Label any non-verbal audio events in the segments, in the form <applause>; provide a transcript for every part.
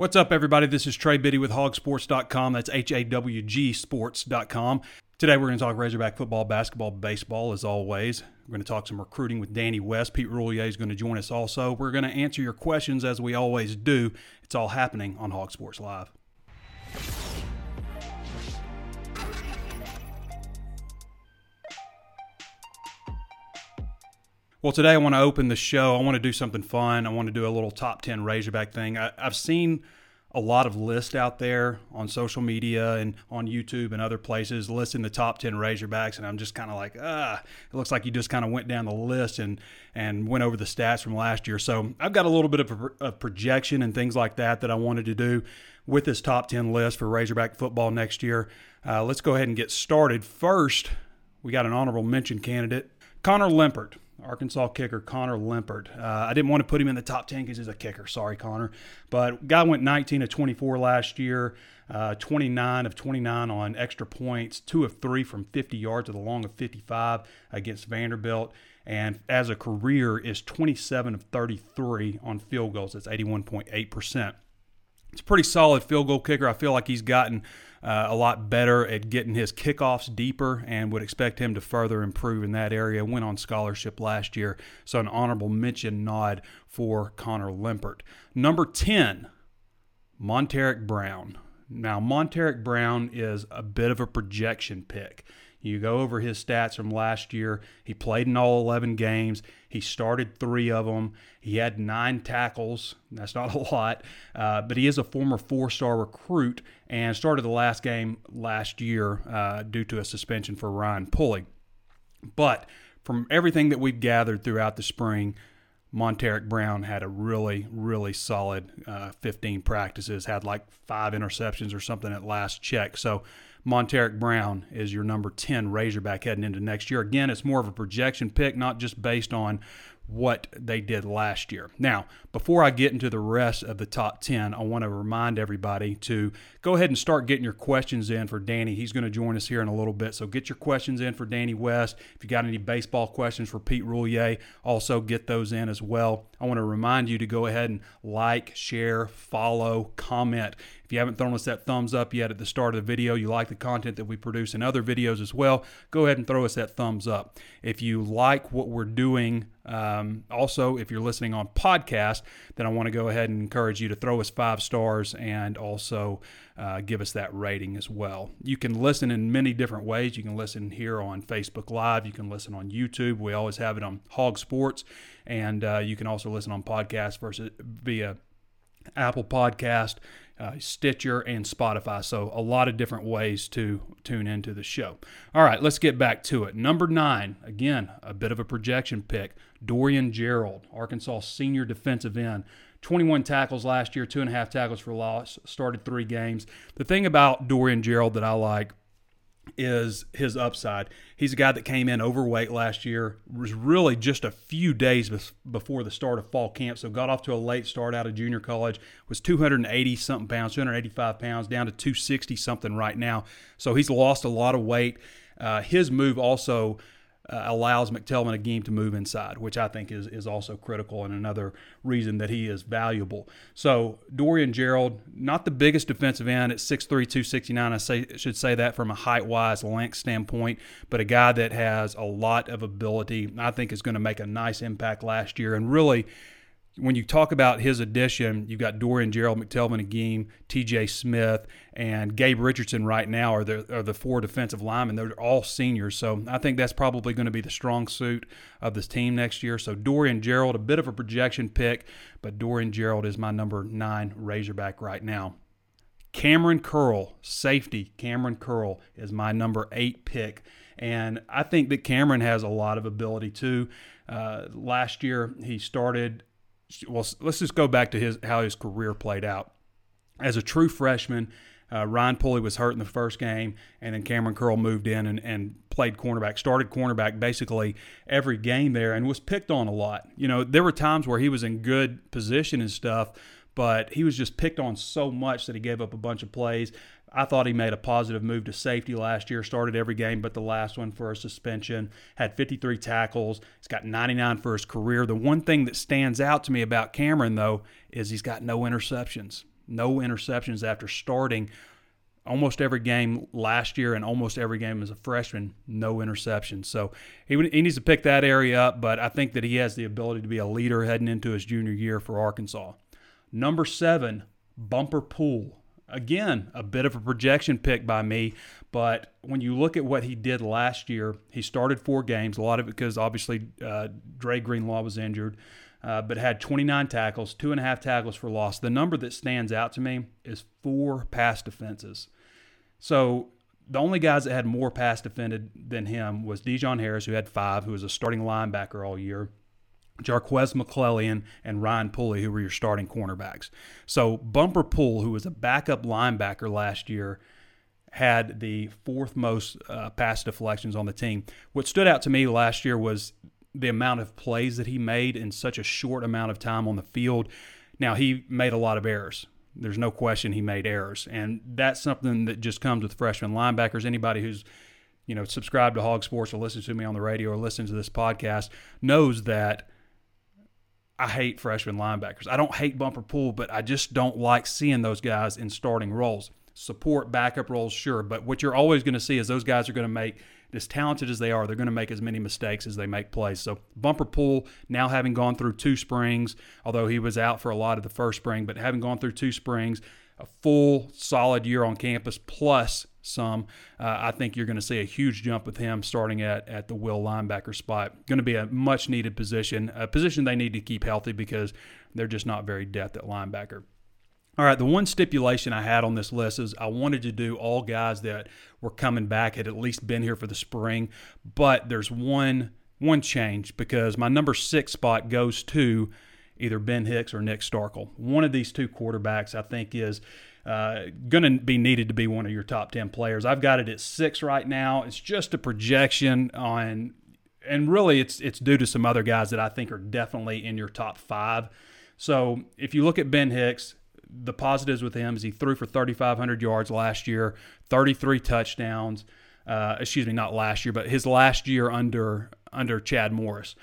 What's up, everybody? This is Trey Biddy with hogsports.com. That's H A W G sports.com. Today, we're going to talk Razorback football, basketball, baseball, as always. We're going to talk some recruiting with Danny West. Pete Roulier is going to join us also. We're going to answer your questions as we always do. It's all happening on Hog Sports Live. Well, today I want to open the show. I want to do something fun. I want to do a little top 10 Razorback thing. I, have seen a lot of lists out there on social media and on YouTube and other places listing the top 10 Razorbacks. And I'm just kind of like, ah, it looks like you just kind of went down the list and, and went over the stats from last year. So I've got a little bit of, a, projection and things like that that I wanted to do with this top 10 list for Razorback football next year. Uh, let's go ahead and get started. First, we got an honorable mention candidate, Connor Limpert. Arkansas kicker Connor Limpert. Uh, I didn't want to put him in the top 10 because he's a kicker. Sorry, Connor. But guy went 19 of 24 last year, uh, 29 of 29 on extra points, two of three from 50 yards with the long of 55 against Vanderbilt. And as a career, is 27 of 33 on field goals. That's 81.8%. It's a pretty solid field goal kicker. I feel like he's gotten uh, a lot better at getting his kickoffs deeper and would expect him to further improve in that area. Went on scholarship last year, so an honorable mention nod for Connor Limpert. Number 10, Montaric Brown. Now, Montaric Brown is a bit of a projection pick. You go over his stats from last year. He played in all 11 games. He started three of them. He had nine tackles. That's not <laughs> a lot, uh, but he is a former four star recruit and started the last game last year uh, due to a suspension for Ryan Pulley. But from everything that we've gathered throughout the spring, Montaric Brown had a really, really solid uh, 15 practices, had like five interceptions or something at last check. So Montaric Brown is your number 10 Razorback heading into next year. Again, it's more of a projection pick, not just based on what they did last year. Now, before I get into the rest of the top 10, I want to remind everybody to go ahead and start getting your questions in for Danny. He's going to join us here in a little bit. So get your questions in for Danny West. If you got any baseball questions for Pete Roulier, also get those in as well. I want to remind you to go ahead and like, share, follow, comment. If you haven't thrown us that thumbs up yet at the start of the video, you like the content that we produce in other videos as well, go ahead and throw us that thumbs up. If you like what we're doing, um, also, if you're listening on podcast, then I want to go ahead and encourage you to throw us five stars and also uh, give us that rating as well. You can listen in many different ways. You can listen here on Facebook Live. You can listen on YouTube. We always have it on Hog Sports, and uh, you can also listen on podcast versus via Apple Podcast, uh, Stitcher, and Spotify. So, a lot of different ways to tune into the show. All right, let's get back to it. Number nine, again, a bit of a projection pick Dorian Gerald, Arkansas senior defensive end. 21 tackles last year, two and a half tackles for loss, started three games. The thing about Dorian Gerald that I like is his upside. He's a guy that came in overweight last year, was really just a few days before the start of fall camp, so got off to a late start out of junior college, was 280 something pounds, 285 pounds, down to 260 something right now. So he's lost a lot of weight. Uh, his move also uh, allows McTelvin Agim to move inside, which I think is, is also critical and another reason that he is valuable. So Dorian Gerald, not the biggest defensive end at 6'3", 269. I say, should say that from a height-wise length standpoint, but a guy that has a lot of ability. I think is going to make a nice impact last year and really – when you talk about his addition, you've got Dorian Gerald, McTelvin Agim, T.J. Smith, and Gabe Richardson right now are the are the four defensive linemen. They're all seniors, so I think that's probably going to be the strong suit of this team next year. So Dorian Gerald, a bit of a projection pick, but Dorian Gerald is my number nine Razorback right now. Cameron Curl, safety. Cameron Curl is my number eight pick. And I think that Cameron has a lot of ability too. Uh, last year, he started well, let's just go back to his how his career played out. As a true freshman, uh, Ryan Pulley was hurt in the first game, and then Cameron Curl moved in and, and played cornerback, started cornerback basically every game there, and was picked on a lot. You know, there were times where he was in good position and stuff, but he was just picked on so much that he gave up a bunch of plays. I thought he made a positive move to safety last year, started every game but the last one for a suspension, had 53 tackles. He's got 99 for his career. The one thing that stands out to me about Cameron, though, is he's got no interceptions. no interceptions after starting almost every game last year and almost every game as a freshman, no interceptions. So he, he needs to pick that area up, but I think that he has the ability to be a leader heading into his junior year for Arkansas. Number seven, Bumper Pool. Again, a bit of a projection pick by me, but when you look at what he did last year, he started four games, a lot of it because obviously uh, Dre Greenlaw was injured uh, but had 29 tackles, two and a half tackles for loss. The number that stands out to me is four pass defenses. So the only guys that had more pass defended than him was Dejon Harris, who had five, who was a starting linebacker all year. Jarques McClellion and Ryan Pulley, who were your starting cornerbacks. So Bumper Pool, who was a backup linebacker last year, had the fourth most uh, pass deflections on the team. What stood out to me last year was the amount of plays that he made in such a short amount of time on the field. Now, he made a lot of errors. There's no question he made errors. And that's something that just comes with freshman linebackers. Anybody who's you know, subscribed to Hog Sports or listens to me on the radio or listens to this podcast knows that I hate freshman linebackers. I don't hate bumper pool, but I just don't like seeing those guys in starting roles. Support backup roles, sure, but what you're always going to see is those guys are going to make as talented as they are, they're going to make as many mistakes as they make plays. So Bumper Pool, now having gone through two springs, although he was out for a lot of the first spring, but having gone through two springs, a full solid year on campus plus some, uh, I think you're going to see a huge jump with him starting at at the will linebacker spot. Going to be a much needed position, a position they need to keep healthy because they're just not very depth at linebacker. All right, the one stipulation I had on this list is I wanted to do all guys that were coming back had at least been here for the spring, but there's one one change because my number six spot goes to either Ben Hicks or Nick Starkel. One of these two quarterbacks I think is uh, going to be needed to be one of your top 10 players. I've got it at six right now. It's just a projection on, and really it's, it's due to some other guys that I think are definitely in your top five. So if you look at Ben Hicks, the positives with him is he threw for 3,500 yards last year, 33 touchdowns. Uh, excuse me, not last year, but his last year under under Chad Morris.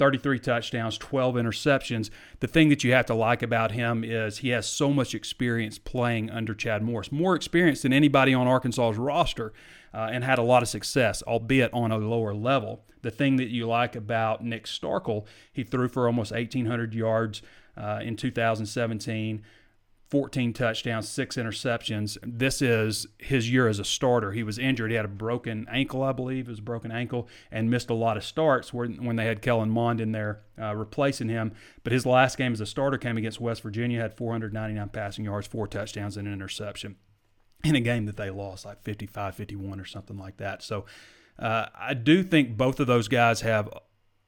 33 touchdowns, 12 interceptions. The thing that you have to like about him is he has so much experience playing under Chad Morris, more experience than anybody on Arkansas's roster, uh, and had a lot of success, albeit on a lower level. The thing that you like about Nick Starkel, he threw for almost 1,800 yards uh, in 2017. 14 touchdowns, six interceptions. This is his year as a starter. He was injured. He had a broken ankle, I believe, it was a broken ankle, and missed a lot of starts when, they had Kellen Mond in there uh, replacing him. But his last game as a starter came against West Virginia, had 499 passing yards, four touchdowns, and an interception in a game that they lost, like 55 51 or something like that. So uh, I do think both of those guys have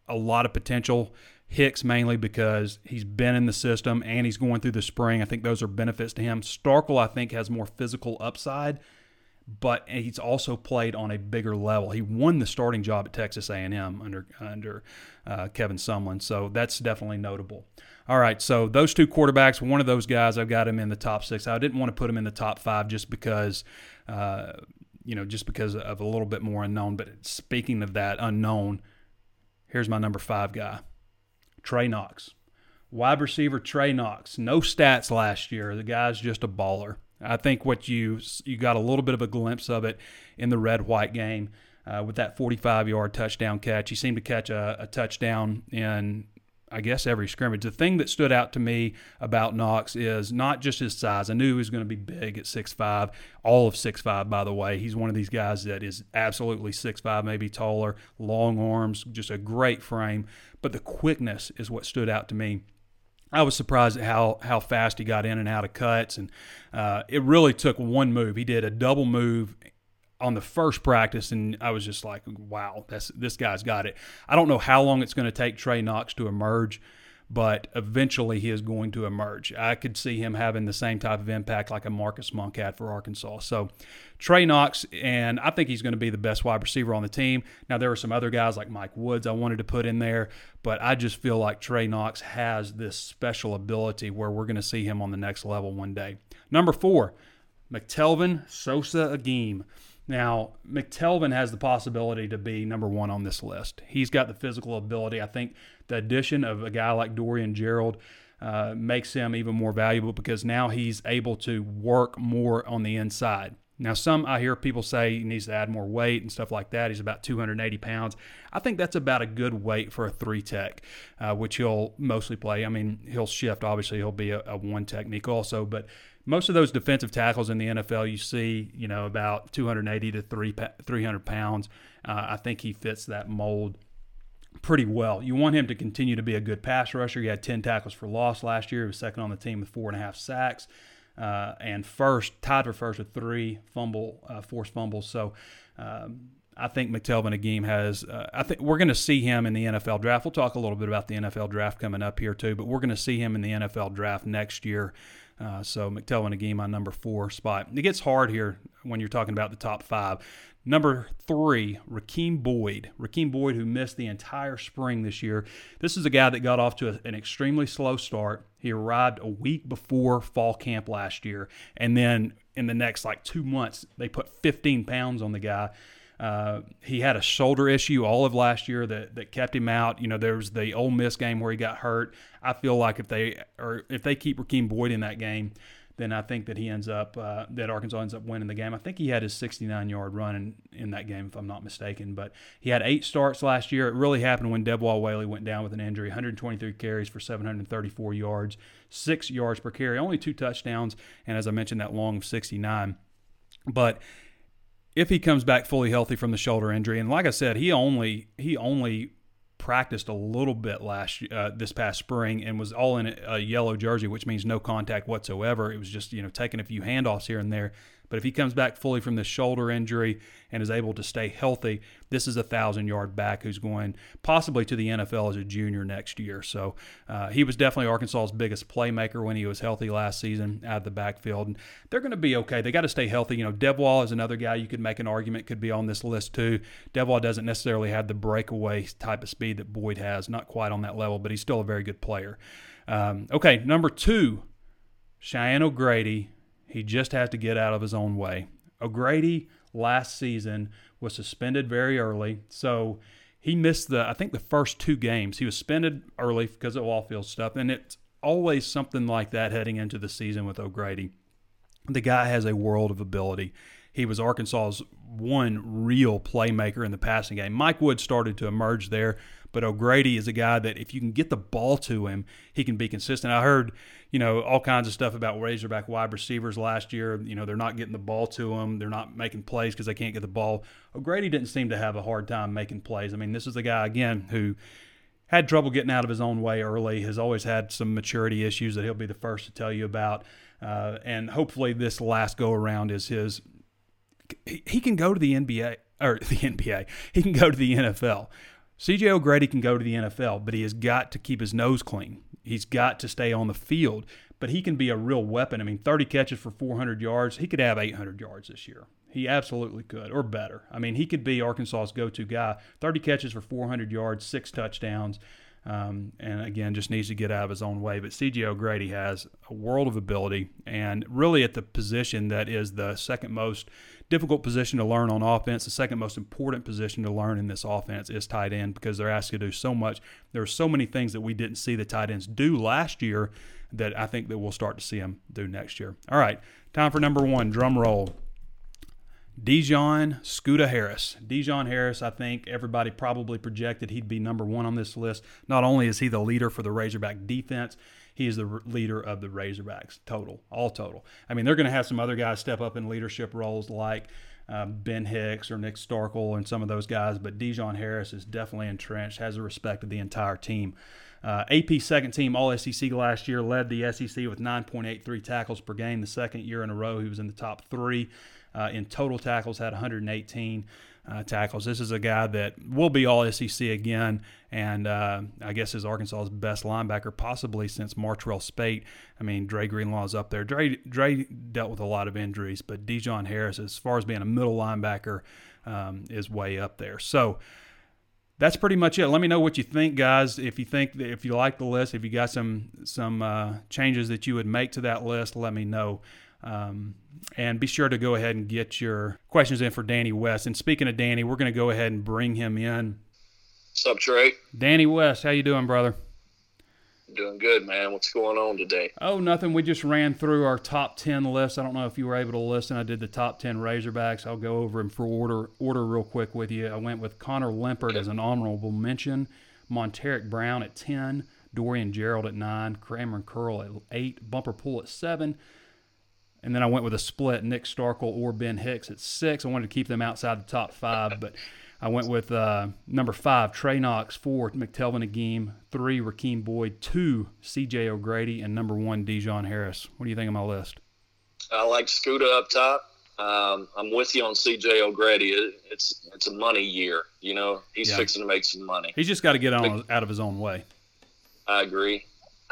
a lot of potential. Hicks mainly because he's been in the system and he's going through the spring. I think those are benefits to him. Starkel, I think, has more physical upside, but he's also played on a bigger level. He won the starting job at Texas A&M under under uh, Kevin Sumlin, so that's definitely notable. All right, so those two quarterbacks, one of those guys, I've got him in the top six. I didn't want to put him in the top five just because. Uh, you know, just because of a little bit more unknown. But speaking of that unknown, here's my number five guy. Trey Knox. Wide receiver Trey Knox. No stats last year. The guy's just a baller. I think what you you got a little bit of a glimpse of it in the red white game uh, with that 45 yard touchdown catch. He seemed to catch a, a touchdown in I guess every scrimmage. The thing that stood out to me about Knox is not just his size. I knew he was going to be big at 6'5", all of 6'5", by the way. He's one of these guys that is absolutely 6'5", maybe taller, long arms, just a great frame. But the quickness is what stood out to me. I was surprised at how how fast he got in and out of cuts, and uh, it really took one move. He did a double move on the first practice, and I was just like, wow, that's this guy's got it. I don't know how long it's going to take Trey Knox to emerge, but eventually he is going to emerge. I could see him having the same type of impact like a Marcus Monk had for Arkansas. So Trey Knox, and I think he's going to be the best wide receiver on the team. Now there are some other guys like Mike Woods I wanted to put in there, but I just feel like Trey Knox has this special ability where we're going to see him on the next level one day. Number four, McTelvin Sosa Agim. Now, McTelvin has the possibility to be number one on this list. He's got the physical ability. I think the addition of a guy like Dorian Gerald uh, makes him even more valuable because now he's able to work more on the inside. Now, some I hear people say he needs to add more weight and stuff like that. He's about 280 pounds. I think that's about a good weight for a three tech, uh, which he'll mostly play. I mean, he'll shift. Obviously, he'll be a, a one technique also, but most of those defensive tackles in the NFL you see, you know, about 280 to 300 pounds. Uh, I think he fits that mold pretty well. You want him to continue to be a good pass rusher. He had 10 tackles for loss last year. He was second on the team with four and a half sacks uh, and first, tied for first with three fumble, uh, forced fumbles. So um, I think McTelvin Agim has. Uh, I think we're going to see him in the NFL draft. We'll talk a little bit about the NFL draft coming up here too, but we're going to see him in the NFL draft next year. Uh, so McTelvin Agim on number four spot. It gets hard here when you're talking about the top five. Number three, Rakeem Boyd. Rakeem Boyd, who missed the entire spring this year. This is a guy that got off to a, an extremely slow start. He arrived a week before fall camp last year. And then in the next like two months, they put 15 pounds on the guy. Uh, he had a shoulder issue all of last year that, that kept him out. You know, there was the Ole Miss game where he got hurt. I feel like if they or if they keep Rakeem Boyd in that game, then I think that he ends up uh, that Arkansas ends up winning the game. I think he had his 69 yard run in, in that game, if I'm not mistaken. But he had eight starts last year. It really happened when Devwah Whaley went down with an injury. 123 carries for 734 yards, six yards per carry, only two touchdowns, and as I mentioned, that long of 69. But if he comes back fully healthy from the shoulder injury, and like I said, he only he only practiced a little bit last uh, this past spring and was all in a yellow jersey, which means no contact whatsoever. It was just you know taking a few handoffs here and there. But if he comes back fully from this shoulder injury and is able to stay healthy, this is a thousand yard back who's going possibly to the NFL as a junior next year. So uh, he was definitely Arkansas's biggest playmaker when he was healthy last season out of the backfield. And they're going to be okay. They got to stay healthy. You know, Devwah is another guy you could make an argument could be on this list too. Devwah doesn't necessarily have the breakaway type of speed that Boyd has, not quite on that level, but he's still a very good player. Um, okay, number two, Cheyenne O'Grady he just has to get out of his own way. O'Grady last season was suspended very early, so he missed the I think the first two games. He was suspended early because of off-field stuff, and it's always something like that heading into the season with O'Grady. The guy has a world of ability. He was Arkansas's one real playmaker in the passing game. Mike Wood started to emerge there, but O'Grady is a guy that if you can get the ball to him, he can be consistent. I heard, you know, all kinds of stuff about Razorback wide receivers last year. You know, they're not getting the ball to them. They're not making plays because they can't get the ball. O'Grady didn't seem to have a hard time making plays. I mean, this is the guy, again, who had trouble getting out of his own way early, has always had some maturity issues that he'll be the first to tell you about. Uh, and hopefully, this last go around is his. He, he can go to the NBA or <laughs> the NBA. He can go to the NFL. CJ O'Grady can go to the NFL, but he has got to keep his nose clean. He's got to stay on the field, but he can be a real weapon. I mean, 30 catches for 400 yards. He could have 800 yards this year. He absolutely could, or better. I mean, he could be Arkansas's go to guy. 30 catches for 400 yards, six touchdowns. Um, and again, just needs to get out of his own way. But CJ O'Grady has a world of ability, and really at the position that is the second most difficult position to learn on offense. The second most important position to learn in this offense is tight end because they're asked to do so much. There are so many things that we didn't see the tight ends do last year that I think that we'll start to see them do next year. All right, time for number one. Drum roll. Dejon Scooter Harris. Dejon Harris, I think everybody probably projected he'd be number one on this list. Not only is he the leader for the Razorback defense, he is the leader of the Razorbacks total, all total. I mean, they're going to have some other guys step up in leadership roles like uh, Ben Hicks or Nick Starkel and some of those guys, but Dejon Harris is definitely entrenched, has the respect of the entire team. Uh, AP second team All SEC last year led the SEC with 9.83 tackles per game. The second year in a row, he was in the top three. Uh, in total tackles, had 118 uh, tackles. This is a guy that will be all SEC again, and uh, I guess is Arkansas's best linebacker possibly since Martrell Spaight. I mean, Dre Greenlaw is up there. Dre, Dre dealt with a lot of injuries, but Dejon Harris, as far as being a middle linebacker, um, is way up there. So that's pretty much it. Let me know what you think, guys. If you think that if you like the list, if you got some some uh, changes that you would make to that list, let me know. Um, and be sure to go ahead and get your questions in for Danny West. And speaking of Danny, we're going to go ahead and bring him in. What's up, Trey? Danny West, how you doing, brother? Doing good, man. What's going on today? Oh, nothing. We just ran through our top 10 list. I don't know if you were able to listen. I did the top 10 Razorbacks. I'll go over them for order order real quick with you. I went with Connor Limpert okay. as an honorable mention, Montaric Brown at 10, Dorian Gerald at 9, Cameron Curl at 8, Bumper Pool at 7. And then I went with a split, Nick Starkel or Ben Hicks at 6. I wanted to keep them outside the top 5, but I went with uh, number five, Trey Knox, four, McTelvin Agim, three, Rakeem Boyd, two, CJ O'Grady, and number one, Dejon Harris. What do you think of my list? I like Scooter up top. Um, I'm with you on CJ O'Grady. It, it's it's a money year. You know, he's yeah. fixing to make some money. He's just got to get on, out of his own way. I agree.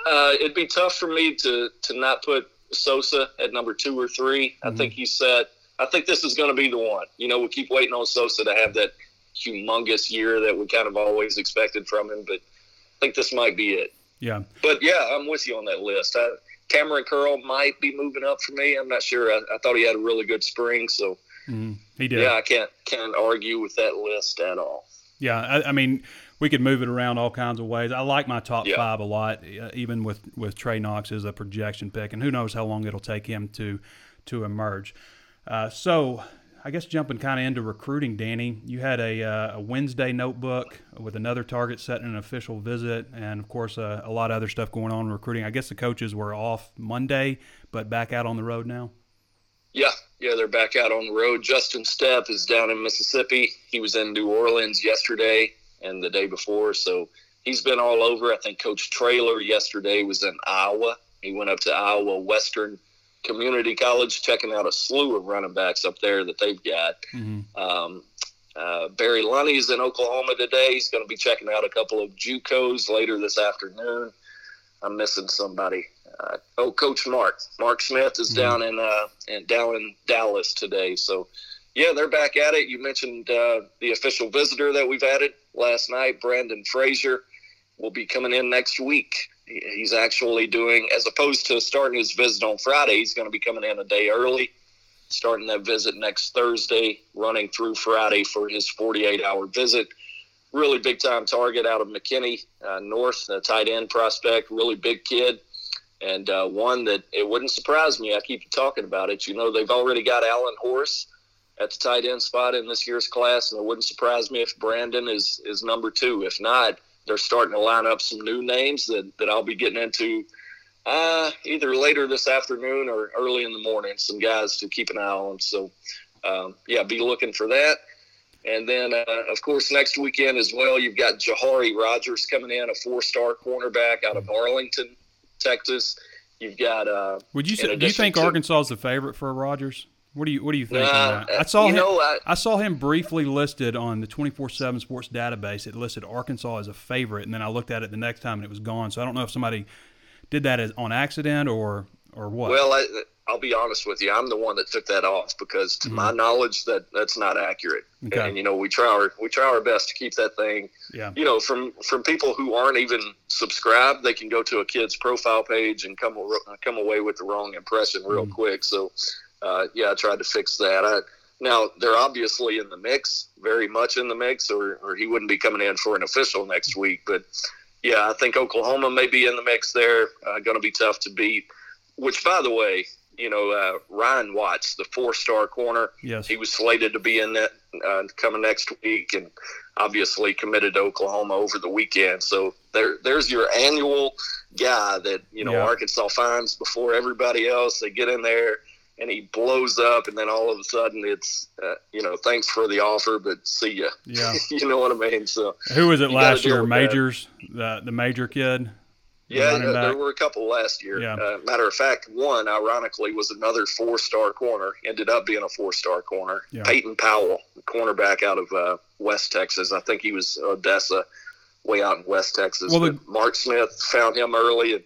Uh, it'd be tough for me to to not put Sosa at number two or 3 mm-hmm. I think he's set. I think this is going to be the one. You know, we keep waiting on Sosa to have that humongous year that we kind of always expected from him, but I think this might be it. Yeah. But yeah, I'm with you on that list. I, Cameron Curl might be moving up for me. I'm not sure. I, I thought he had a really good spring, so mm, he did. Yeah, I can't can't argue with that list at all. Yeah, I, I mean, we could move it around all kinds of ways. I like my top yeah. five a lot, uh, even with with Trey Knox as a projection pick, and who knows how long it'll take him to to emerge. Uh, so I guess jumping kind of into recruiting, Danny, you had a, uh, a, Wednesday notebook with another target set and an official visit, and of course uh, a lot of other stuff going on in recruiting. I guess the coaches were off Monday, but back out on the road now. Yeah, yeah, they're back out on the road. Justin Stepp is down in Mississippi. He was in New Orleans yesterday and the day before, so he's been all over. I think Coach Traylor yesterday was in Iowa. He went up to Iowa Western community college, checking out a slew of running backs up there that they've got. Mm-hmm. Um, uh, Barry Lunney's in Oklahoma today. He's going to be checking out a couple of JUCOs later this afternoon. I'm missing somebody. Uh, oh, Coach Mark. Mark Smith is mm-hmm. down in uh, in down in Dallas today. So, yeah, they're back at it. You mentioned uh, the official visitor that we've added last night, Brandon Frazier, will be coming in next week he's actually doing, as opposed to starting his visit on Friday, he's going to be coming in a day early, starting that visit next Thursday, running through Friday for his 48 hour visit. Really big time target out of McKinney uh, North, a tight end prospect, really big kid. And uh, one that it wouldn't surprise me. I keep talking about it. You know, they've already got Alan Horace at the tight end spot in this year's class, and it wouldn't surprise me if Brandon is is number two. If not, they're starting to line up some new names that, that I'll be getting into uh, either later this afternoon or early in the morning. Some guys to keep an eye on. So, um, yeah, be looking for that. And then, uh, of course, next weekend as well, you've got Jahari Rogers coming in, a four-star cornerback out of Arlington, Texas. You've got. Uh, Would you say? Do you think to, Arkansas is the favorite for Rogers? What do you What do you think? Uh, I saw him. Know, I, I, saw him briefly listed on the twenty four seven Sports database. It listed Arkansas as a favorite, and then I looked at it the next time and it was gone. So I don't know if somebody did that as, on accident or or what. Well, I, will be honest with you. I'm the one that took that off because, to mm-hmm. my knowledge, that that's not accurate. Okay. And you know, we try our we try our best to keep that thing. Yeah. You know, from from people who aren't even subscribed, they can go to a kid's profile page and come come away with the wrong impression real mm-hmm. quick. So uh, yeah, I tried to fix that. I, now they're obviously in the mix, very much in the mix, or, or he wouldn't be coming in for an official next week. But yeah, I think Oklahoma may be in the mix there. Uh, going to be tough to beat. Which, by the way, you know uh, Ryan Watts, the four-star corner. Yes, he was slated to be in that uh, coming next week, and obviously committed to Oklahoma over the weekend. So there, there's your annual guy that you know yeah. Arkansas finds before everybody else. They get in there and he blows up, and then all of a sudden it's, uh, you know, thanks for the offer, but see ya. Yeah, <laughs> you know what I mean. So who was it last year? Majors, the the major kid. Yeah, the there were a couple last year. Yeah. Uh, matter of fact, one ironically was another four-star corner. Ended up being a four-star corner. Yeah. Peyton Powell, cornerback out of uh, West Texas. I think he was Odessa, way out in West Texas. Well, the, Mark Smith found him early, and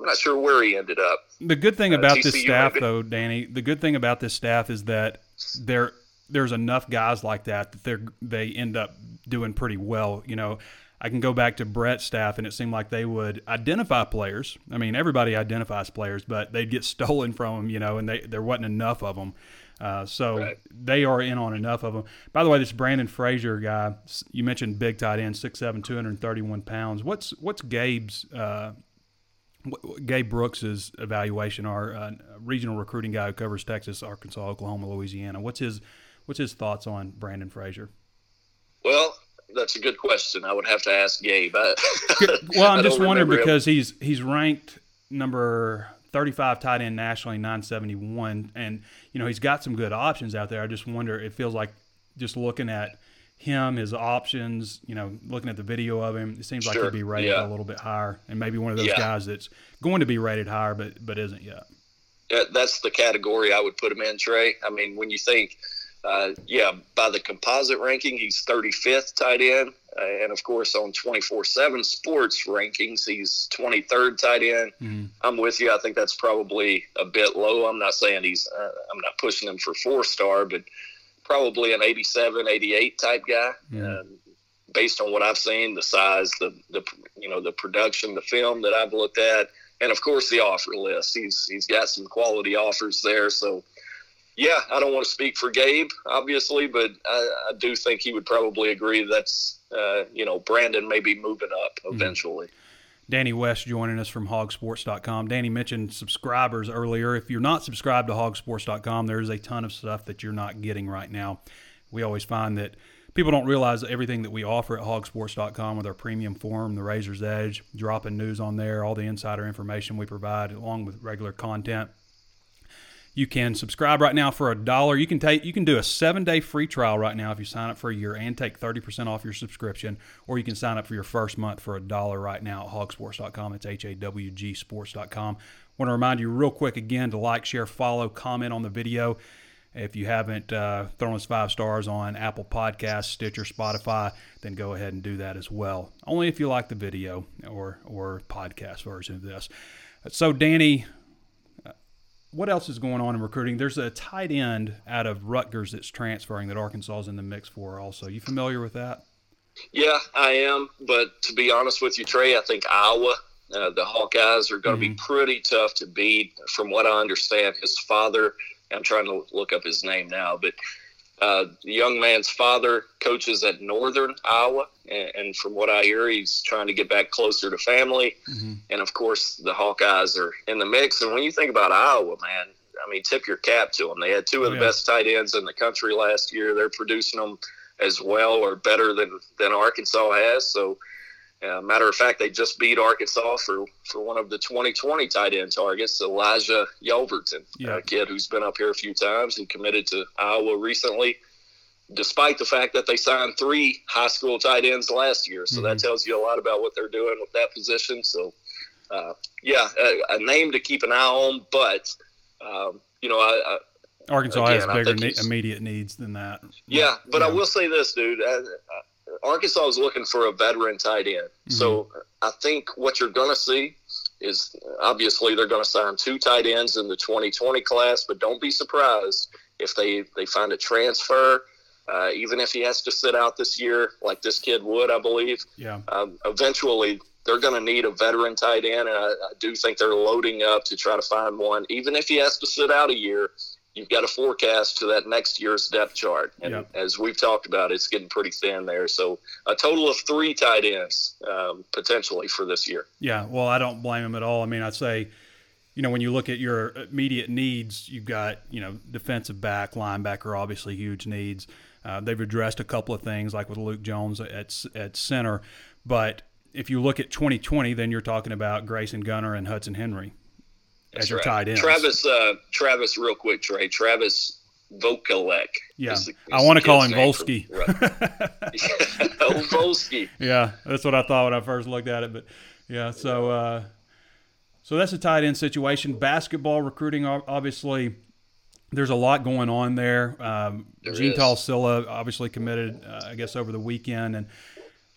I'm not sure where he ended up. The good thing uh, about uh, this staff, though, Danny, the good thing about this staff is that there there's enough guys like that that they they end up doing pretty well. You know, I can go back to Brett's staff, and it seemed like they would identify players. I mean, everybody identifies players, but they'd get <laughs> stolen from them, you know, and they, there wasn't enough of them. Uh, so right. they are in on enough of them. By the way, this Brandon Frazier guy, you mentioned big tight end, 6'7", 231 pounds. What's what's Gabe's uh, Gabe Brooks's evaluation, our uh, regional recruiting guy who covers Texas, Arkansas, Oklahoma, Louisiana. What's his what's his thoughts on Brandon Frazier? Well, that's a good question. I would have to ask Gabe. I, well, I'm <laughs> just wondering because him. he's he's ranked number 35 tight end nationally, 971, and you know he's got some good options out there. I just wonder. It feels like just looking at him, his options, you know, looking at the video of him, it seems sure. like he'd be rated yeah. a little bit higher, and maybe one of those yeah. guys that's going to be rated higher, but but isn't yet. Yeah, that's the category I would put him in, Trey. I mean, when you think, uh, yeah, by the composite ranking, he's 35th tight end, uh, and of course on 24/7 Sports rankings, he's 23rd tight end. Mm-hmm. I'm with you. I think that's probably a bit low. I'm not saying he's. Uh, I'm not pushing him for four star, but probably an 87, 88 type guy. Mm. based on what I've seen, the size, the the you know the production, the film that I've looked at, and of course the offer list. He's he's got some quality offers there. So yeah, I don't want to speak for Gabe, obviously, but I, I do think he would probably agree that's uh, you know Brandon may be moving up mm. eventually. Mm. Danny West joining us from hogsports.com. Danny mentioned subscribers earlier. If you're not subscribed to hogsports.com, there's a ton of stuff that you're not getting right now. We always find that people don't realize everything that we offer at hogsports.com with our premium forum, the Razor's Edge, dropping news on there, all the insider information we provide, along with regular content. You can subscribe right now for a dollar. You can take you can do a seven day free trial right now if you sign up for a year and take thirty percent off your subscription, or you can sign up for your first month for a dollar right now at hogsports.com. It's H A W G sports.com. Want to remind you real quick again to like, share, follow, comment on the video. If you haven't uh, thrown us five stars on Apple Podcasts, Stitcher, Spotify, then go ahead and do that as well. Only if you like the video or or podcast version of this. So, Danny, what else is going on in recruiting? There's a tight end out of Rutgers that's transferring that Arkansas is in the mix for. Also, you familiar with that? Yeah, I am. But to be honest with you, Trey, I think Iowa, uh, the Hawkeyes, are going to mm-hmm. be pretty tough to beat. From what I understand, his father. I'm trying to look up his name now, but uh, the young man's father coaches at Northern Iowa, and, and, from what I hear, he's trying to get back closer to family. Mm-hmm. And of course, the Hawkeyes are in the mix. And when you think about Iowa, man, I mean, tip your cap to them. They had two of the yeah. best tight ends in the country last year. They're producing them as well or better than than Arkansas has. So uh, matter of fact, they just beat Arkansas for, for one of the 2020 tight end targets, Elijah Yelverton, yeah. a kid who's been up here a few times and committed to Iowa recently, despite the fact that they signed three high school tight ends last year. So mm-hmm. that tells you a lot about what they're doing with that position. So, uh, yeah, a, a, name to keep an eye on, but, um, you know, I, I Arkansas again, has bigger ne- immediate needs than that. Yeah, but yeah. I will say this, dude. I, Arkansas is looking for a veteran tight end. Mm-hmm. So I think what you're going to see is obviously they're going to sign two tight ends in the 2020 class, but don't be surprised if they, they find a transfer, uh, even if he has to sit out this year, like this kid would, I believe. Yeah. Um, eventually, they're going to need a veteran tight end, and I, I do think they're loading up to try to find one, even if he has to sit out a year you've got a forecast to that next year's depth chart. And yep. as we've talked about, it's getting pretty thin there. So a total of three tight ends um, potentially for this year. Yeah, well, I don't blame them at all. I mean, I'd say, you know, when you look at your immediate needs, you've got, you know, defensive back, linebacker, obviously huge needs. Uh, they've addressed a couple of things, like with Luke Jones at, at center. But if you look at 2020, then you're talking about Grayson Gunter and Hudson Henry as your right. tight end. Travis, uh, Travis, real quick, Trey. Travis Vokolek. Yeah, the, I want to call him Volsky. oh, <laughs> <laughs> Volsky. Yeah, that's what I thought when I first looked at it. But yeah, so uh, so that's a tight end situation. Basketball recruiting, obviously. There's a lot going on there. Um, there Gene Cylla obviously committed, uh, I guess, over the weekend, and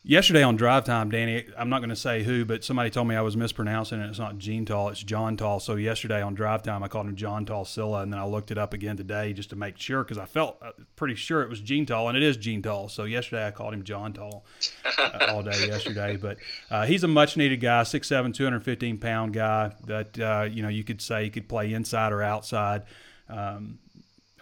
Yesterday on drive time, Danny, I'm not going to say who, but somebody told me I was mispronouncing it. It's not Gene Tall, it's John Tall. So yesterday on drive time, I called him John Tall Cylla, and then I looked it up again today just to make sure because I felt uh, pretty sure it was Gene Tall, and it is Gene Tall. So yesterday I called him John Tall uh, all day yesterday. But uh, he's a much needed guy, 6'7", 215 pound guy that uh, you know you could say he could play inside or outside. Um,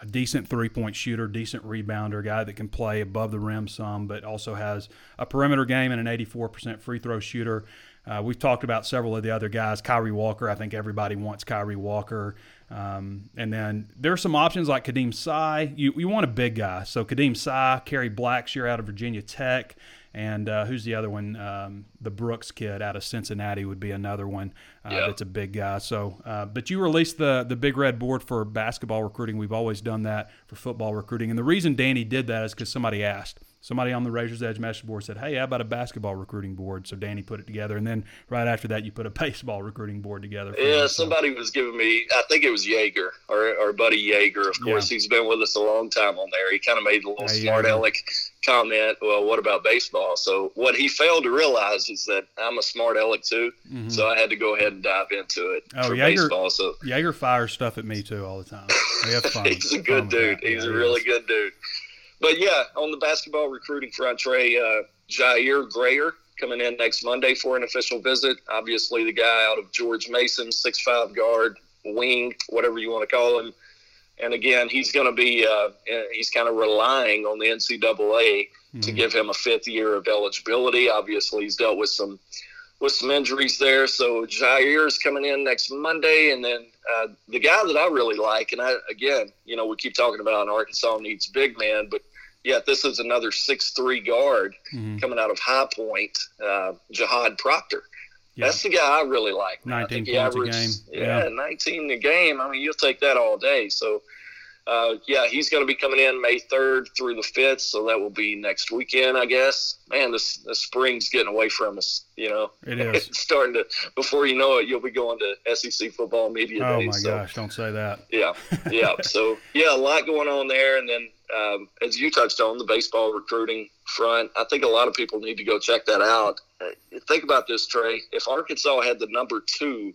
a decent three point shooter, decent rebounder, guy that can play above the rim some, but also has a perimeter game and an 84% free throw shooter. uh, we've talked about several of the other guys. Kyrie Walker, I think everybody wants Kyrie Walker. Um, and then there are some options like Kadeem Sy. You, you want a big guy. So Kadeem Sy, Kerry Blackshear out of Virginia Tech. And uh, who's the other one? Um, the Brooks kid out of Cincinnati would be another one uh, yeah. that's a big guy. So, uh, but you released the the big red board for basketball recruiting. We've always done that for football recruiting, and the reason Danny did that is because somebody asked somebody on the Razor's Edge message board said, "Hey, how about a basketball recruiting board?" So Danny put it together, and then right after that, you put a <laughs> baseball recruiting board together. Yeah, somebody was giving me. I think it was Jaeger, our, our buddy Jaeger. Of course, yeah. he's been with us a long time on there. He kind of made a little hey, smart aleck comment. Well, what about baseball? So what he failed to realize is that I'm a smart aleck too. Mm-hmm. So I had to go ahead and dive into it oh, for Yeager, baseball. So Yeager fires stuff at me too all the time. <laughs> he's a good dude. He's yeah, a really good dude but yeah, on the basketball recruiting front, Trey, uh, Jair Grayer coming in next Monday for an official visit. Obviously, the guy out of George Mason, six five guard, wing, whatever you want to call him. And again, he's going to be uh, he's kind of relying on the NCAA mm-hmm. to give him a fifth year of eligibility. Obviously, he's dealt with some with some injuries there. So Jair is coming in next Monday, and then uh, the guy that I really like, and I again, you know, we keep talking about Arkansas needs big man, but yet this is another six three guard mm-hmm. coming out of High Point, uh, Jahaad Proctor. Yeah. That's the guy I really like. Man. Nineteen points averaged, a game. Yeah, yeah, nineteen a game. I mean, you'll take that all day. So uh, yeah, he's going to be coming in May 3rd through the 5th, so that will be next weekend, I guess. Man, this the spring's getting away from us. You know, it <laughs> is it's starting to. Before you know it, you'll be going to SEC football media oh days. my so, gosh, don't say that. Yeah, yeah. so <laughs> yeah, a lot going on there, and then um, as you touched on the baseball recruiting front, I think a lot of people need to go check that out. Uh, think about this, Trey. If Arkansas had the number two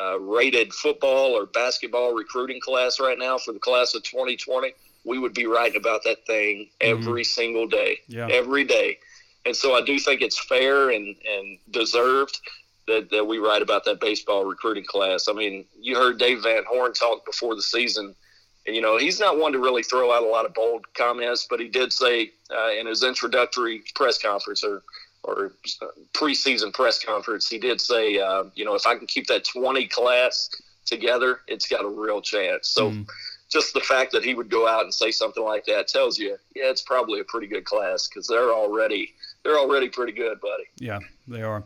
uh, rated football or basketball recruiting class right now for the class of 2020, we would be writing about that thing mm-hmm. every mm-hmm. single day, yeah. every day. And so I do think it's fair and, and deserved that, that we write about that baseball recruiting class. I mean, you heard Dave Van Horn talk before the season. And, you know, he's not one to really throw out a lot of bold comments, but he did say uh, in his introductory press conference or or preseason press conference, he did say, uh, you know, if I can keep that 20 class together, it's got a real chance. So mm. just the fact that he would go out and say something like that tells you, yeah, it's probably a pretty good class because they're already they're already pretty good, buddy. Yeah, they are.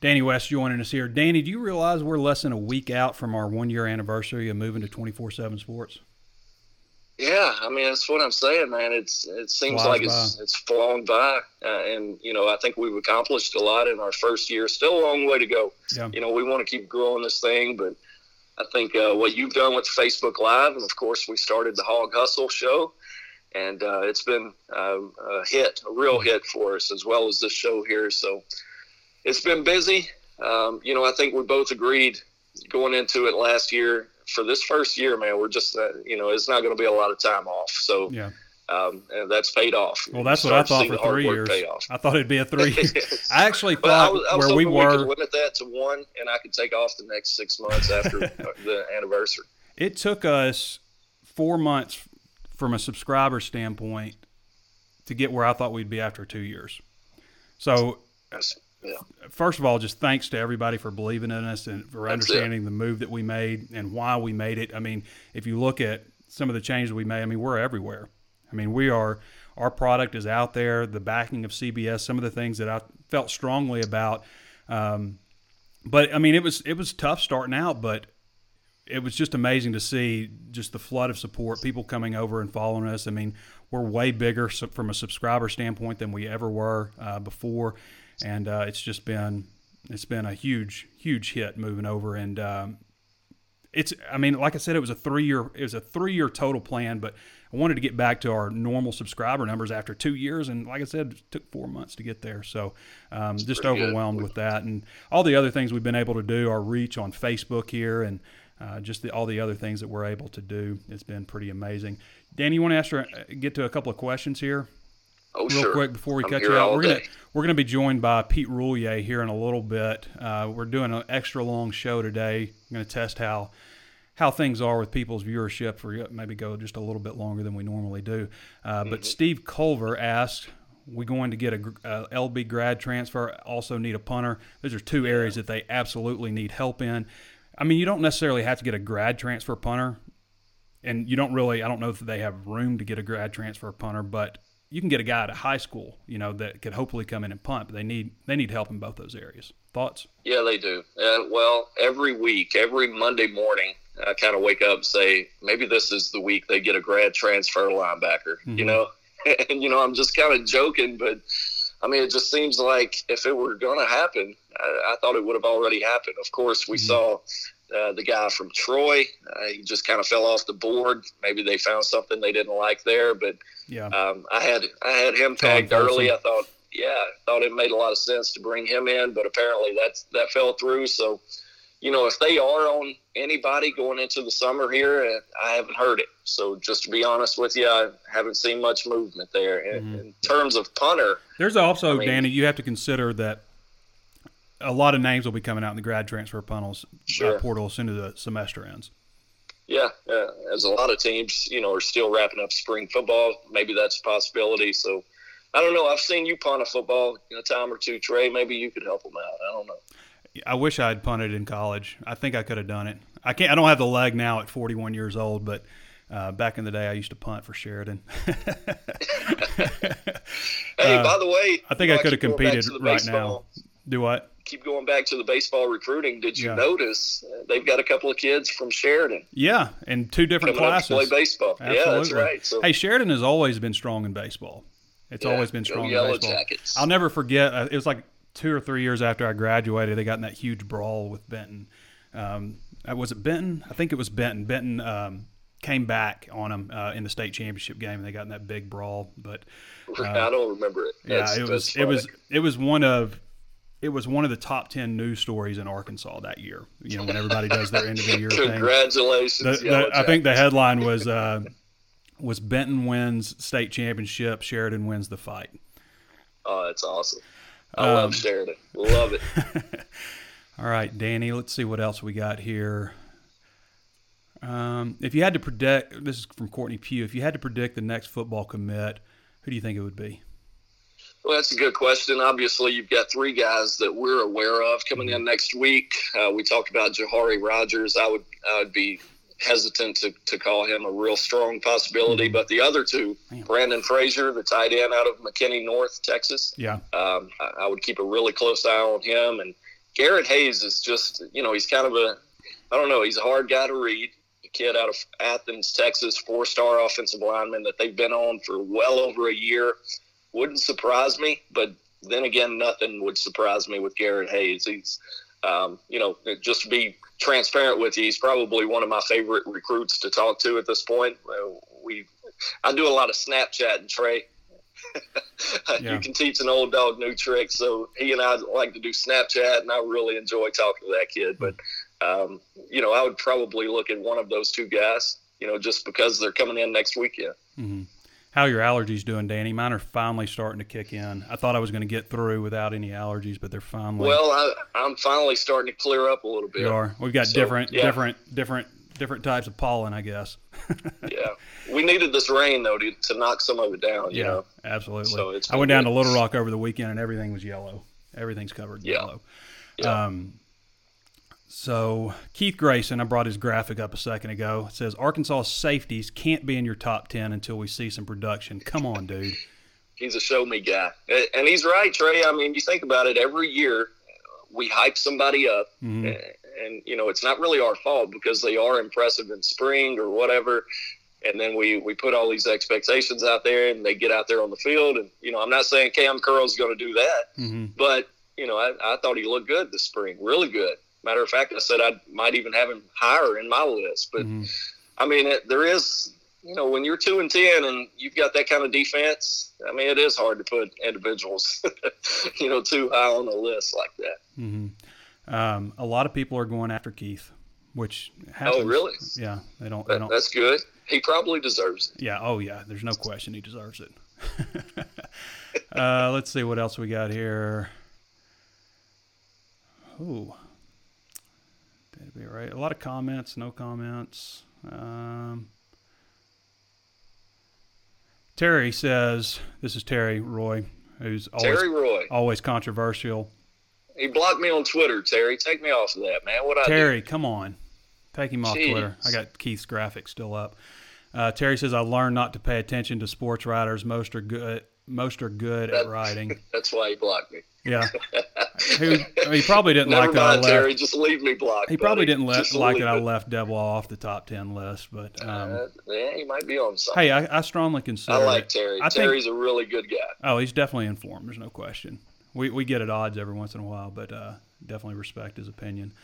Danny West joining us here. Danny, do you realize we're less than a week out from our one year anniversary of moving to 24 7 sports? Yeah, I mean that's what I'm saying, man. It's it seems Flies like it's by. it's flown by, uh, and you know I think we've accomplished a lot in our first year. Still a long way to go. Yeah. You know we want to keep growing this thing, but I think uh, what you've done with Facebook Live, and of course we started the Hog Hustle show, and uh, it's been uh, a hit, a real hit for us, as well as this show here. So it's been busy. Um, you know I think we both agreed going into it last year for this first year, man, we're just uh, you know it's not going to be a lot of time off. So yeah. Um, and that's paid off. Well, that's what I thought for three years. I thought it'd be a three. <laughs> I actually thought I was, I was where we were. We could limit that to one, and I could take off the next six months after <laughs> the anniversary. It took us four months from a subscriber standpoint to get where I thought we'd be after two years. So yeah. First of all, just thanks to everybody for believing in us and for That's understanding it. the move that we made and why we made it. I mean, if you look at some of the changes we made, I mean, we're everywhere. I mean, we are our product is out there. The backing of CBS, some of the things that I felt strongly about. Um, but I mean, it was it was tough starting out, but it was just amazing to see just the flood of support, people coming over and following us. I mean, we're way bigger from a subscriber standpoint than we ever were uh, before and uh, it's just been it's been a huge huge hit moving over. And um, it's I mean like I said it was a three year it was a three year total plan but I wanted to get back to our normal subscriber numbers after two years. And like I said it took four months to get there. So um, just overwhelmed good. with that. And all the other things we've been able to do our reach on Facebook here and uh, just the, all the other things that we're able to do it's been pretty amazing. Danny you want to ask her, get to a couple of questions here Oh, Real sure. quick before we I'm cut you out, we're gonna we're gonna be joined by Pete Roulier here in a little bit. Uh, we're doing an extra long show today. I'm gonna test how how things are with people's viewership. For maybe go just a little bit longer than we normally do. Uh, mm-hmm. But Steve Culver asked, We going to get a, a LB grad transfer. Also need a punter. Those are two areas that they absolutely need help in. I mean, you don't necessarily have to get a grad transfer punter, and you don't really. I don't know if they have room to get a grad transfer punter, but you can get a guy at a high school, you know, that could hopefully come in and punt. But they need they need help in both those areas. Thoughts? Yeah, they do. Uh, well, every week, every Monday morning, I kind of wake up and say, maybe this is the week they get a grad transfer linebacker. Mm-hmm. You know, <laughs> and you know, I'm just kind of joking, but I mean, it just seems like if it were going to happen, I, I, thought it would have already happened. Of course, we mm-hmm. saw uh, the guy from Troy. Uh, he just kind of fell off the board. Maybe they found something they didn't like there, but yeah, um, I had I had him tagged early. I thought, yeah, I thought it made a lot of sense to bring him in, but apparently that's that fell through. So, you know, if they are on anybody going into the summer here, uh, I haven't heard it. So, just to be honest with you, I haven't seen much movement there in, mm-hmm. in terms of punter. There's also I mean, Danny. You have to consider that a lot of names will be coming out in the grad transfer funnels uh, sure. uh, portal as soon as the semester ends. Yeah, uh, as a lot of teams, you know, are still wrapping up spring football. Maybe that's a possibility. So, I don't know. I've seen you punt a football in a time or two, Trey. Maybe you could help them out. I don't know. I wish I had punted in college. I think I could have done it. I can't. I don't have the leg now at 41 years old, but uh, back in the day, I used to punt for Sheridan. <laughs> hey, uh, by the way, I think I could have competed right now. Do what? Keep going back to the baseball recruiting, did you yeah. notice uh, they've got a couple of kids from Sheridan? Yeah, in two different classes. play baseball. Absolutely. Yeah, that's right. So, hey, Sheridan has always been strong in baseball. It's yeah, always been strong in baseball. Jackets. I'll never forget. Uh, it was like two or three years after I graduated, they got in that huge brawl with Benton. Um, uh, was it Benton? I think it was Benton. Benton um, came back on them uh, in the state championship game, and they got in that big brawl. But uh, <laughs> I don't remember it. That's, yeah, it was it was it was one of it was one of the top 10 news stories in Arkansas that year. You know, when everybody does their end of the year <laughs> Congratulations. The, the, I think the headline was <laughs> uh, was Benton wins state championship, Sheridan wins the fight. Oh, that's awesome. I um, love Sheridan. Love it. <laughs> all right, Danny, let's see what else we got here. Um, if you had to predict, this is from Courtney Pugh, if you had to predict the next football commit, who do you think it would be? Well, that's a good question. Obviously, you've got three guys that we're aware of coming in next week. Uh, we talked about Jahari Rogers. I would I would be hesitant to, to call him a real strong possibility, mm-hmm. but the other two, Brandon Frazier, the tight end out of McKinney North, Texas. Yeah, um, I, I, would keep a really close eye on him. And Garrett Hayes is just you know he's kind of a I don't know he's a hard guy to read. A kid out of Athens, Texas, four star offensive lineman that they've been on for well over a year wouldn't surprise me. But then again, nothing would surprise me with Garrett Hayes. He's, um, you know, just to be transparent with you, he's probably one of my favorite recruits to talk to at this point. Uh, we, I do a lot of Snapchat and Trey. <laughs> yeah. You can teach an old dog new tricks. So he and I like to do Snapchat, and I really enjoy talking to that kid. But um, you know, I would probably look at one of those two guys. You know, just because they're coming in next weekend. Mm-hmm. How your allergies doing, Danny? Mine are finally starting to kick in. I thought I was going to get through without any allergies, but they're finally. Well, I, am finally starting to clear up a little bit. You are. We've got so, different, yeah. different, different, different types of pollen, I guess. <laughs> yeah, we needed this rain though to, to knock some of it down. You yeah, know? absolutely. So it's I went good. down to Little Rock over the weekend, and everything was yellow. Everything's covered in yeah. yellow. Yeah. Um, so Keith Grayson, I brought his graphic up a second ago. It says Arkansas safeties can't be in your top ten until we see some production. Come on, dude. He's a show me guy, and he's right, Trey. I mean, you think about it. Every year, we hype somebody up, mm-hmm. and, and you know it's not really our fault because they are impressive in spring or whatever. And then we, we put all these expectations out there, and they get out there on the field. And you know, I'm not saying Cam Curl's going to do that, mm-hmm. but you know, I, I thought he looked good this spring, really good. Matter of fact, I said I might even have him higher in my list. But mm-hmm. I mean, it, there is, you know, when you're two and ten and you've got that kind of defense, I mean, it is hard to put individuals, <laughs> you know, too high on a list like that. Mm-hmm. Um, a lot of people are going after Keith, which oh, happens. Oh, really? Yeah, they don't. They don't. That's good. He probably deserves it. Yeah. Oh, yeah. There's no question he deserves it. <laughs> uh, let's see what else we got here. Ooh be right. A lot of comments, no comments. Um, Terry says, "This is Terry Roy, who's always Terry Roy. always controversial." He blocked me on Twitter. Terry, take me off of that, man. What I do? Terry, come on, take him off Jeez. Twitter. I got Keith's graphic still up. Uh, Terry says, "I learned not to pay attention to sports writers. Most are good. Most are good at That- writing." <laughs> That's why he blocked me. Yeah, <laughs> he, he probably didn't Never like that. I mind, left. Terry. Just leave me blocked. He probably buddy. didn't let, Just like that I left Devil off the top ten list, but um, Uh, yeah, he might be on something. hey, I, I strongly consider. I like it. Terry. I think- Terry's a really good guy. Oh, he's definitely informed. There's no question. We we get at odds every once in a while, but uh, definitely respect his opinion.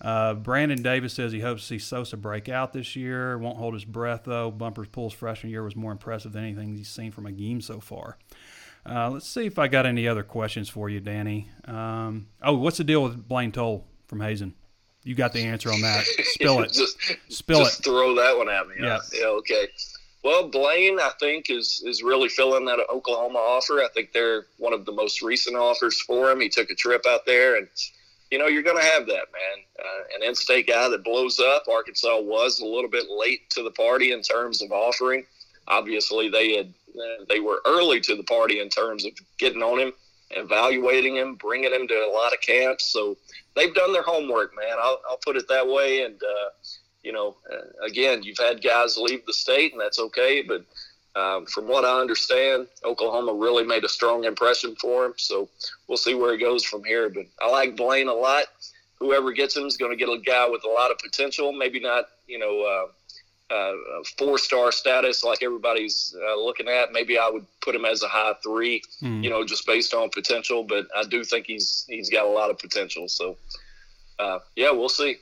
Uh, Brandon Davis says he hopes to see Sosa break out this year. Won't hold his breath though. Bumper Pool's freshman year was more impressive than anything he's seen from a game so far. Uh, let's see if I got any other questions for you, Danny. Um, oh, what's the deal with Blaine Toll from Hazen? You got the answer on that. Spill <laughs> it. just Spill just it. throw that one at me. Yeah. Yeah. Okay. Well, Blaine, I think is is really filling that Oklahoma offer. I think they're one of the most recent offers for him. He took a trip out there, and you know you're going to have that man. Uh, an in-state guy that blows up. Arkansas was a little bit late to the party in terms of offering. Obviously, they had they were early to the party in terms of getting on him, evaluating him, bringing him to a lot of camps. So they've done their homework, man. I'll, I'll put it that way. And uh, you know, uh, again, you've had guys leave the state, and that's okay. But um, from what I understand, Oklahoma really made a strong impression for him. So we'll see where he goes from here. But I like Blaine a lot. Whoever gets him is going to get a guy with a lot of potential. Maybe not, you know, uh, uh, four star status like everybody's uh, looking at. Maybe I would put him as a high three, Hmm. you know, just based on potential. But I do think he's he's got a lot of potential. So uh, yeah, we'll see.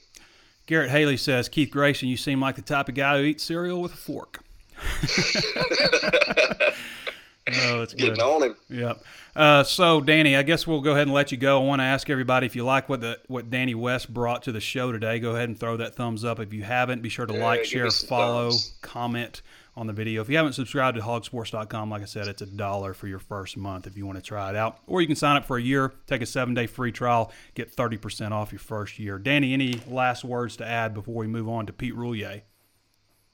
Garrett Haley says, Keith Grayson, you seem like the type of guy who eats cereal with a fork. <laughs> <laughs> oh, it's good. Getting on him. Yep. Uh, so, Danny, I guess we'll go ahead and let you go. I want to ask everybody if you like what the what Danny West brought to the show today. Go ahead and throw that thumbs up. If you haven't, be sure to Yeah, like, share, follow, thumbs. comment on the video. If you haven't subscribed to hogsports.com, like I said, it's a dollar for your first month if you want to try it out. Or you can sign up for a year, take a seven day free trial, get 30% off your first year. Danny, any last words to add before we move on to Pete Roulier?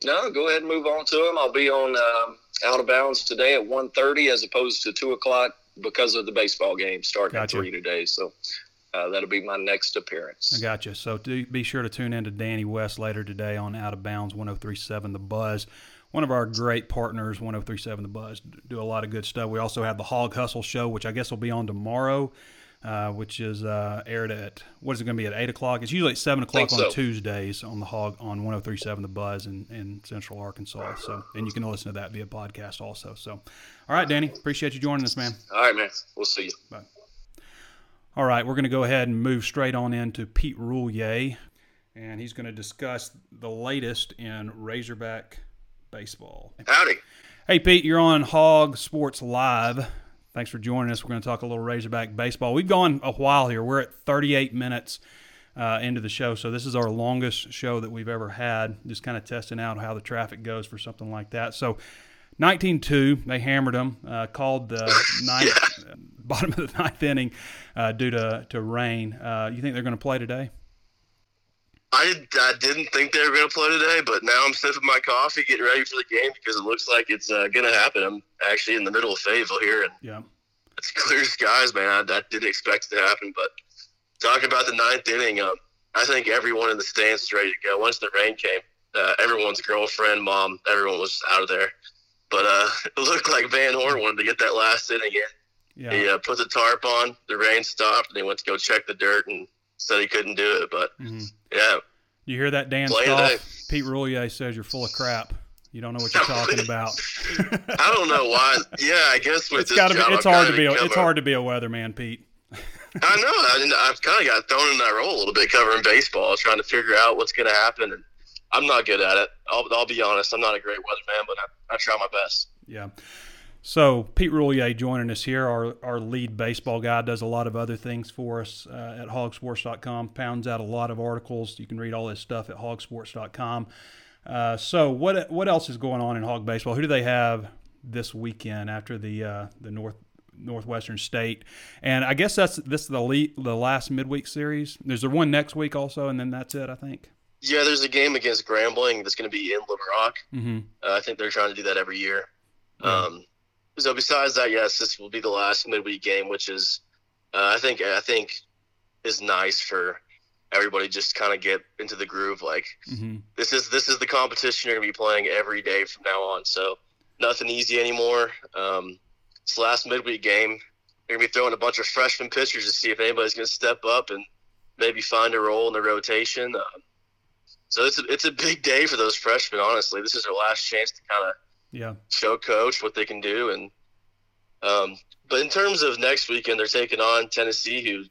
No, go ahead and move on to him. I'll be on um, out of bounds today at 1.30 as opposed to two o'clock because of the baseball game starting Gotcha. at three today. So uh, that'll be my next appearance. I got you. So do, be sure to tune in to Danny West later today on Out of Bounds 1037 The Buzz. One of our great partners, 1037 The Buzz, do a lot of good stuff. We also have the Hog Hustle Show, which I guess will be on tomorrow, uh, which is uh, aired at, what is it going to be, at 8 o'clock? It's usually at 7 o'clock on so. Tuesdays on the Hog on 1037 The Buzz in, in Central Arkansas. So, And you can listen to that via podcast also. So, all right, Danny, appreciate you joining us, man. All right, man. We'll see you. All right, we're going to go ahead and move straight on into Pete Roulier, and he's going to discuss the latest in Razorback baseball. Howdy. Hey, Pete, you're on Hog Sports Live. Thanks for joining us. We're going to talk a little Razorback baseball. We've gone a while here. We're at 38 minutes uh, into the show, so this is our longest show that we've ever had. Just kind of testing out how the traffic goes for something like that. So, 19-2, they hammered them. Uh, called the <laughs> ninth, bottom of the ninth inning uh, due to to rain. Uh, you think they're going to play today? I, I didn't think they were going to play today, but now I'm sipping my coffee, getting ready for the game because it looks like it's uh, going to happen. I'm actually in the middle of Fayetteville here, and Yeah. it's clear <laughs> skies, man. I, I didn't expect it to happen, but talking about the ninth inning, um, I think everyone in the stands is ready to go. Once the rain came, uh, everyone's girlfriend, mom, everyone was out of there. But uh, <laughs> it looked like Van Horn wanted to get that last inning in. Yeah. He uh, put the tarp on, the rain stopped, and he went to go check the dirt and said he couldn't do it. But Mhm. Yeah, You hear that, Dan Play Stoff? Pete Roulier says you're full of crap. You don't know what you're talking <laughs> about. I don't know why. Yeah, I guess with it's this got to be. It's I've hard to be. A, it's hard to be a weatherman, Pete. <laughs> I know. I, I've kind of got thrown in that role a little bit, covering baseball, trying to figure out what's going to happen. And I'm not good at it. I'll, I'll be honest. I'm not a great weatherman, but I, I try my best. Yeah. So Pete Roulier joining us here, our, our lead baseball guy, does a lot of other things for us uh, at hogsports.com, pounds out a lot of articles. You can read all this stuff at hogsports.com. Uh, so what what else is going on in hog baseball? Who do they have this weekend after the uh, the North Northwestern State? And I guess that's this is the lead, the last midweek series. There's there one next week also, and then that's it. I think. Yeah, there's a game against Grambling that's going to be in Little Rock. Mm-hmm. Uh, I think they're trying to do that every year. Um, so besides that, yes, this will be the last midweek game, which is uh, I think I think is nice for everybody just kind of get into the groove. Like Mm-hmm. this is this is the competition you're gonna be playing every day from now on. So nothing easy anymore. Um, it's the last midweek game. You're gonna be throwing a bunch of freshman pitchers to see if anybody's gonna step up and maybe find a role in the rotation. Um, so it's a, it's a big day for those freshmen. Honestly, this is their last chance to kind of Yeah. show coach what they can do. And um, but in terms of next weekend, they're taking on Tennessee, who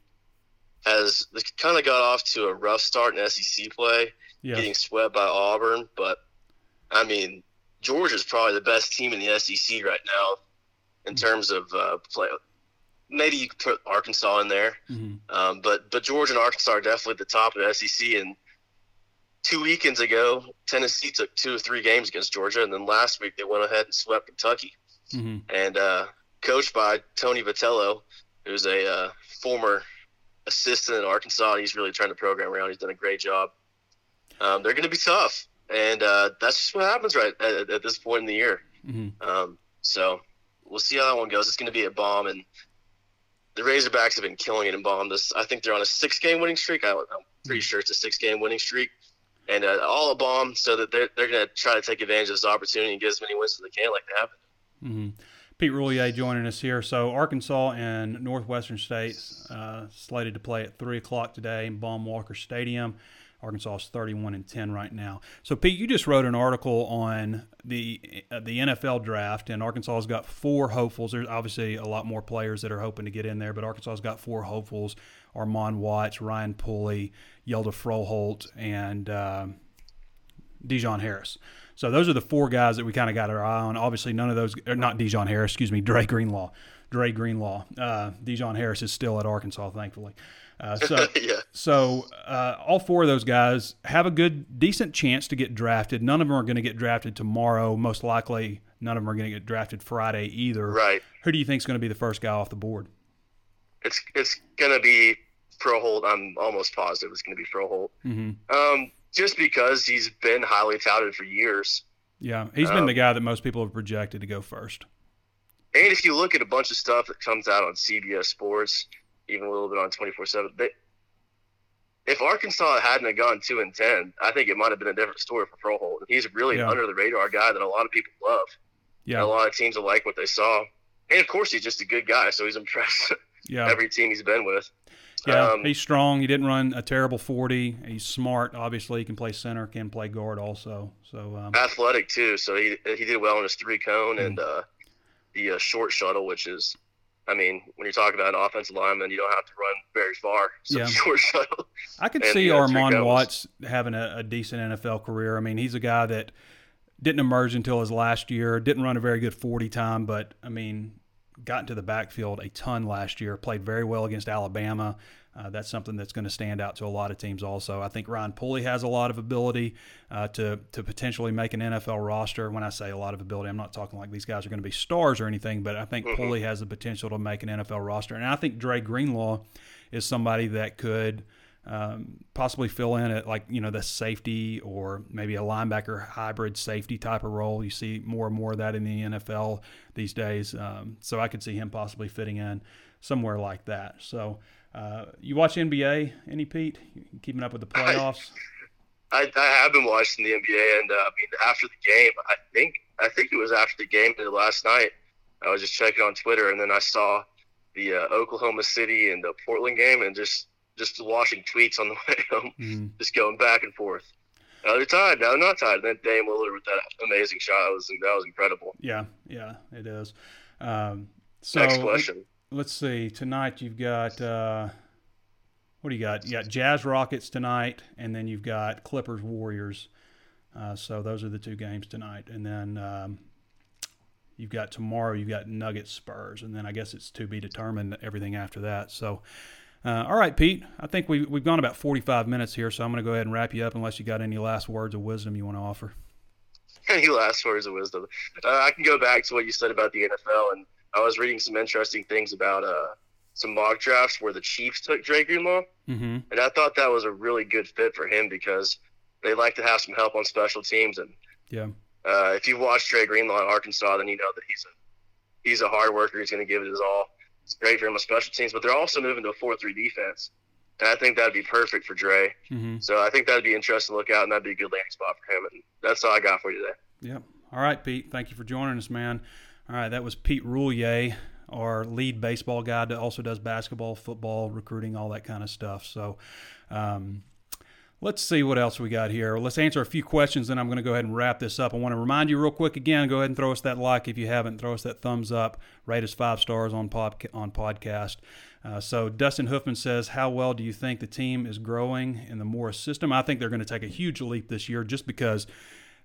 has kind of got off to a rough start in SEC play, Yeah. getting swept by Auburn. But I mean, Georgia's probably the best team in the SEC right now in terms of uh, play. Maybe you could put Arkansas in there, hmm um, but but Georgia and Arkansas are definitely at the top of the SEC. And two weekends ago, Tennessee took two or three games against Georgia, and then last week they went ahead and swept Kentucky. hmm And uh, coached by Tony Vitello, who's a uh, former assistant at Arkansas. He's really turned the program around. He's done a great job. Um, they're going to be tough, and uh, that's just what happens right at, at this point in the year. hmm Um, so we'll see how that one goes. It's going to be a Baum, and the Razorbacks have been killing it in Baum. This I think they're on a six-game winning streak. I, I'm pretty sure it's a six-game winning streak, and uh, all a Baum. So that they're they're going to try to take advantage of this opportunity and get as many wins as they can, like they have. hmm Pete Roulier joining us here. So Arkansas and Northwestern State uh, slated to play at three o'clock today in Baum Walker Stadium. Arkansas is 31 and 10 right now. So Pete, you just wrote an article on the uh, the NFL draft, and Arkansas has got four hopefuls. There's obviously a lot more players that are hoping to get in there, but Arkansas has got four hopefuls: Armand Watts, Ryan Pulley, Hjalte Froholdt, and uh, De'Jon Harris. So those are the four guys that we kind of got our eye on. Obviously, none of those, or not De'Jon Harris, excuse me, <laughs> Dre Greenlaw. Dre Greenlaw. Uh, De'Jon Harris is still at Arkansas, thankfully. Uh, so, <laughs> yeah. so uh, all four of those guys have a good, decent chance to get drafted. None of them are going to get drafted tomorrow. Most likely, none of them are going to get drafted Friday either. Right. Who do you think is going to be the first guy off the board? It's it's gonna be Froholdt. I'm almost positive it's gonna be Froholdt. Mm-hmm. Um, just because he's been highly touted for years, Yeah, he's been Um, the guy that most people have projected to go first. and if you look at a bunch of stuff that comes out on CBS Sports, even a little bit on 24/7, they, if Arkansas hadn't have gone two and ten, I think it might have been a different story for Froholdt. He's really Yeah. an under the radar guy that a lot of people love. And Yeah, a lot of teams will like what they saw, and of course he's just a good guy, so he's impressed yeah. <laughs> every team he's been with. Yeah, Um, he's strong. He didn't run a terrible 40. He's smart. Obviously, he can play center, can play guard also. So, um, athletic too. So he he did well in his three cone Mm. and uh, the uh, short shuttle, which is, I mean, when you're talking about an offensive lineman, you don't have to run very far. <laughs> So Yeah. short shuttle. I could and see he had Armand. Watts having a, a decent NFL career. I mean, he's a guy that didn't emerge until his last year, didn't run a very good 40 time, but, I mean, got into the backfield a ton last year, played very well against Alabama. Uh, that's something that's going to stand out to a lot of teams. Also, I think Ryan Pulley has a lot of ability uh, to to potentially make an NFL roster. When I say a lot of ability, I'm not talking like these guys are going to be stars or anything, but I think Mhm. Pulley has the potential to make an NFL roster, and I think Dre Greenlaw is somebody that could um, possibly fill in at like you know the safety or maybe a linebacker hybrid safety type of role. You see more and more of that in the NFL these days. Um, so I could see him possibly fitting in somewhere like that. So uh, you watch NBA, any Pete? You keeping up with the playoffs? I, I have been watching the NBA, and uh, I mean, after the game, I think I think it was after the game last night. I was just checking on Twitter, and then I saw the uh, Oklahoma City and the Portland game, and just just watching tweets on the <laughs> way home, Mhm. just going back and forth. Now they're tied. Now they're not tied. And then Dame Lillard with that amazing shot was that was incredible. Yeah, yeah, it is. Um, so Next question. let's see. Tonight you've got uh, what do you got? You got Jazz Rockets tonight, and then you've got Clippers Warriors. Uh, so those are the two games tonight, and then um, you've got tomorrow. You've got Nuggets Spurs, and then I guess it's to be determined everything after that. So. Uh, all right, Pete. I think we've, we've gone about 45 minutes here, so I'm going to go ahead and wrap you up unless you got any last words of wisdom you want to offer. <laughs> Any last words of wisdom? Uh, I can go back to what you said about the NFL, and I was reading some interesting things about uh, some mock drafts where the Chiefs took Drake Greenlaw, Mm-hmm. and I thought that was a really good fit for him because they like to have some help on special teams, and Yeah. Uh, if you've watched Dre Greenlaw in Arkansas, then you know that he's a he's a hard worker. He's going to give it his all. It's great for him on special teams, but they're also moving to a four-three defense, and I think that'd be perfect for Dre. Mm-hmm. So I think that'd be interesting to look out, and that'd be a good landing spot for him. And that's all I got for you today. Yep. All right, Pete. Thank you for joining us, man. All right, that was Pete Roulier, our lead baseball guy that also does basketball, football, recruiting, all that kind of stuff. So. Um, Let's see what else we got here. Let's answer a few questions, and I'm going to go ahead and wrap this up. I want to remind you real quick again. Go ahead and throw us that like if you haven't. Throw us that thumbs up. Rate us five stars on pod, on podcast. Uh, so Dustin Hoofman says, "How well do you think the team is growing in the Morris system?" I think they're going to take a huge leap this year, just because.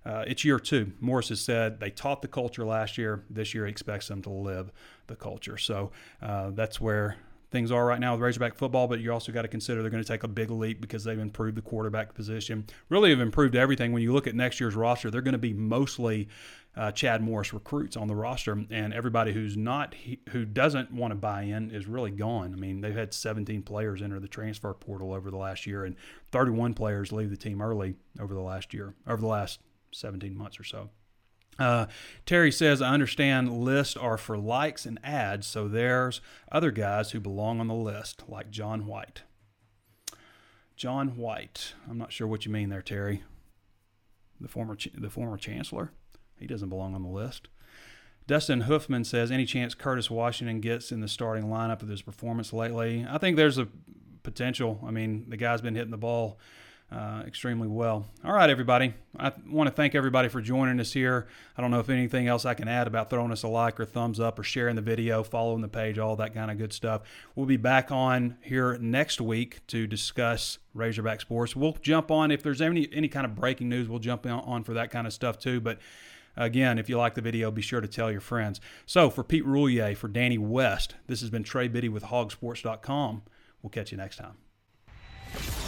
Uh, it's year two. Morris has said they taught the culture last year. This year, he expects them to live the culture. So uh, that's where things are right now with Razorback football, but you also got to consider they're going to take a big leap because they've improved the quarterback position. Really have improved everything. When you look at next year's roster, they're going to be mostly uh, Chad Morris recruits on the roster, and everybody who's not who doesn't want to buy in is really gone. I mean, they've had 17 players enter the transfer portal over the last year, and 31 players leave the team early over the last year, over the last 17 months or so. Uh, Terry says, I understand lists are for likes and ads, so there's other guys who belong on the list, like John White. John White. I'm not sure what you mean there, Terry. The former the former chancellor. He doesn't belong on the list. Dustin Hoofman says, any chance Curtis Washington gets in the starting lineup with his performance lately? I think there's a potential. I mean, the guy's been hitting the ball uh, extremely well. All right, everybody. I want to thank everybody for joining us here. I don't know if anything else I can add about throwing us a like or thumbs up or sharing the video, following the page, all that kind of good stuff. We'll be back on here next week to discuss Razorback sports. We'll jump on if there's any any kind of breaking news. We'll jump on for that kind of stuff too. But Again, if you like the video, be sure to tell your friends. So, for Pete Roulier, for Danny West, this has been Trey Biddy with hogsports.com. We'll catch you next time.